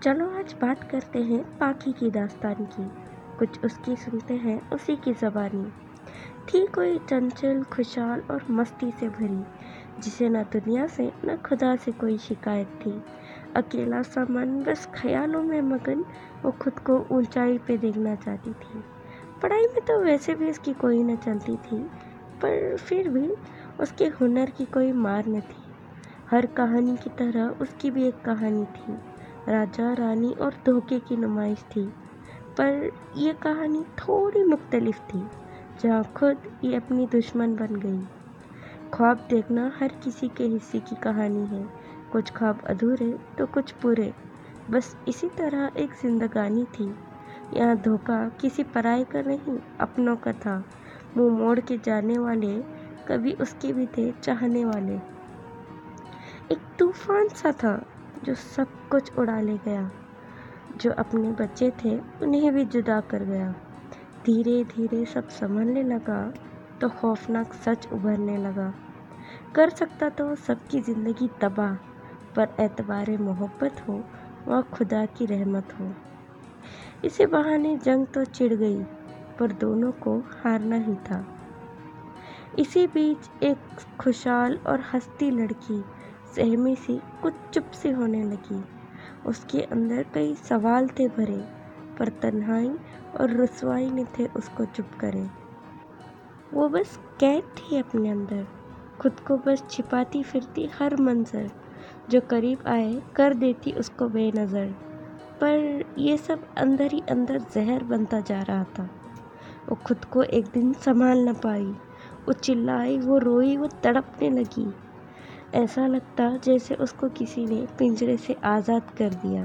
چلو آج بات کرتے ہیں پاکی کی داستان کی۔ کچھ اس کی سنتے ہیں، اسی کی زبانی۔ تھی کوئی چنچل خوشحال اور مستی سے بھری، جسے نہ دنیا سے نہ خدا سے کوئی شکایت تھی۔ اکیلا سا من بس خیالوں میں مگن، وہ خود کو اونچائی پہ دیکھنا چاہتی تھی۔ پڑھائی میں تو ویسے بھی اس کی کوئی نہ چلتی تھی، پر پھر بھی اس کے ہنر کی کوئی مار نہ تھی۔ ہر کہانی کی طرح اس کی بھی ایک کہانی تھی۔ راجا، رانی اور دھوکے کی نمائش تھی، پر یہ کہانی تھوڑی مختلف تھی، جہاں خود یہ اپنی دشمن بن گئی۔ خواب دیکھنا ہر کسی کے حصے کی کہانی ہے، کچھ خواب ادھورے تو کچھ پورے۔ بس اسی طرح ایک زندگانی تھی۔ یہاں دھوکا کسی پرائے کا نہیں، اپنوں کا تھا۔ منہ موڑ کے جانے والے کبھی اس کے بھی تھے چاہنے والے۔ ایک طوفان سا تھا۔ جو سب کچھ اڑا لے گیا۔ جو اپنے بچے تھے، انہیں بھی جدا کر گیا۔ دھیرے دھیرے سب سنبھلنے لگا تو خوفناک سچ ابھرنے لگا۔ کر سکتا تو سب کی زندگی تباہ، پر اعتبار محبت ہو وہ خدا کی رحمت ہو۔ اسی بہانے جنگ تو چڑ گئی، پر دونوں کو ہارنا ہی تھا۔ اسی بیچ ایک خوشحال اور ہنستی لڑکی سہمی سی کچھ چپ سی ہونے لگی۔ اس کے اندر کئی سوال تھے بھرے، پر تنہائی اور رسوائی نے تھے اس کو چپ کرے۔ وہ بس قید تھی اپنے اندر۔ خود کو بس چھپاتی پھرتی ہر منظر جو قریب آئے کر دیتی اس کو بے نظر۔ پر یہ سب اندر ہی اندر زہر بنتا جا رہا تھا۔ وہ خود کو ایک دن سنبھال نہ پائی۔ وہ چلائی، وہ روئی، وہ تڑپنے لگی۔ ایسا لگتا جیسے اس کو کسی نے پنجرے سے آزاد کر دیا۔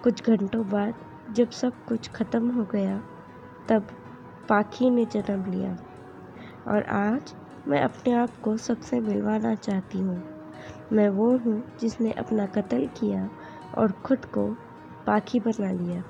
کچھ گھنٹوں بعد جب سب کچھ ختم ہو گیا، تب پاکی نے جنم لیا۔ اور آج میں اپنے آپ کو سب سے ملوانا چاہتی ہوں۔ میں وہ ہوں جس نے اپنا قتل کیا اور خود کو پاکی بنا لیا۔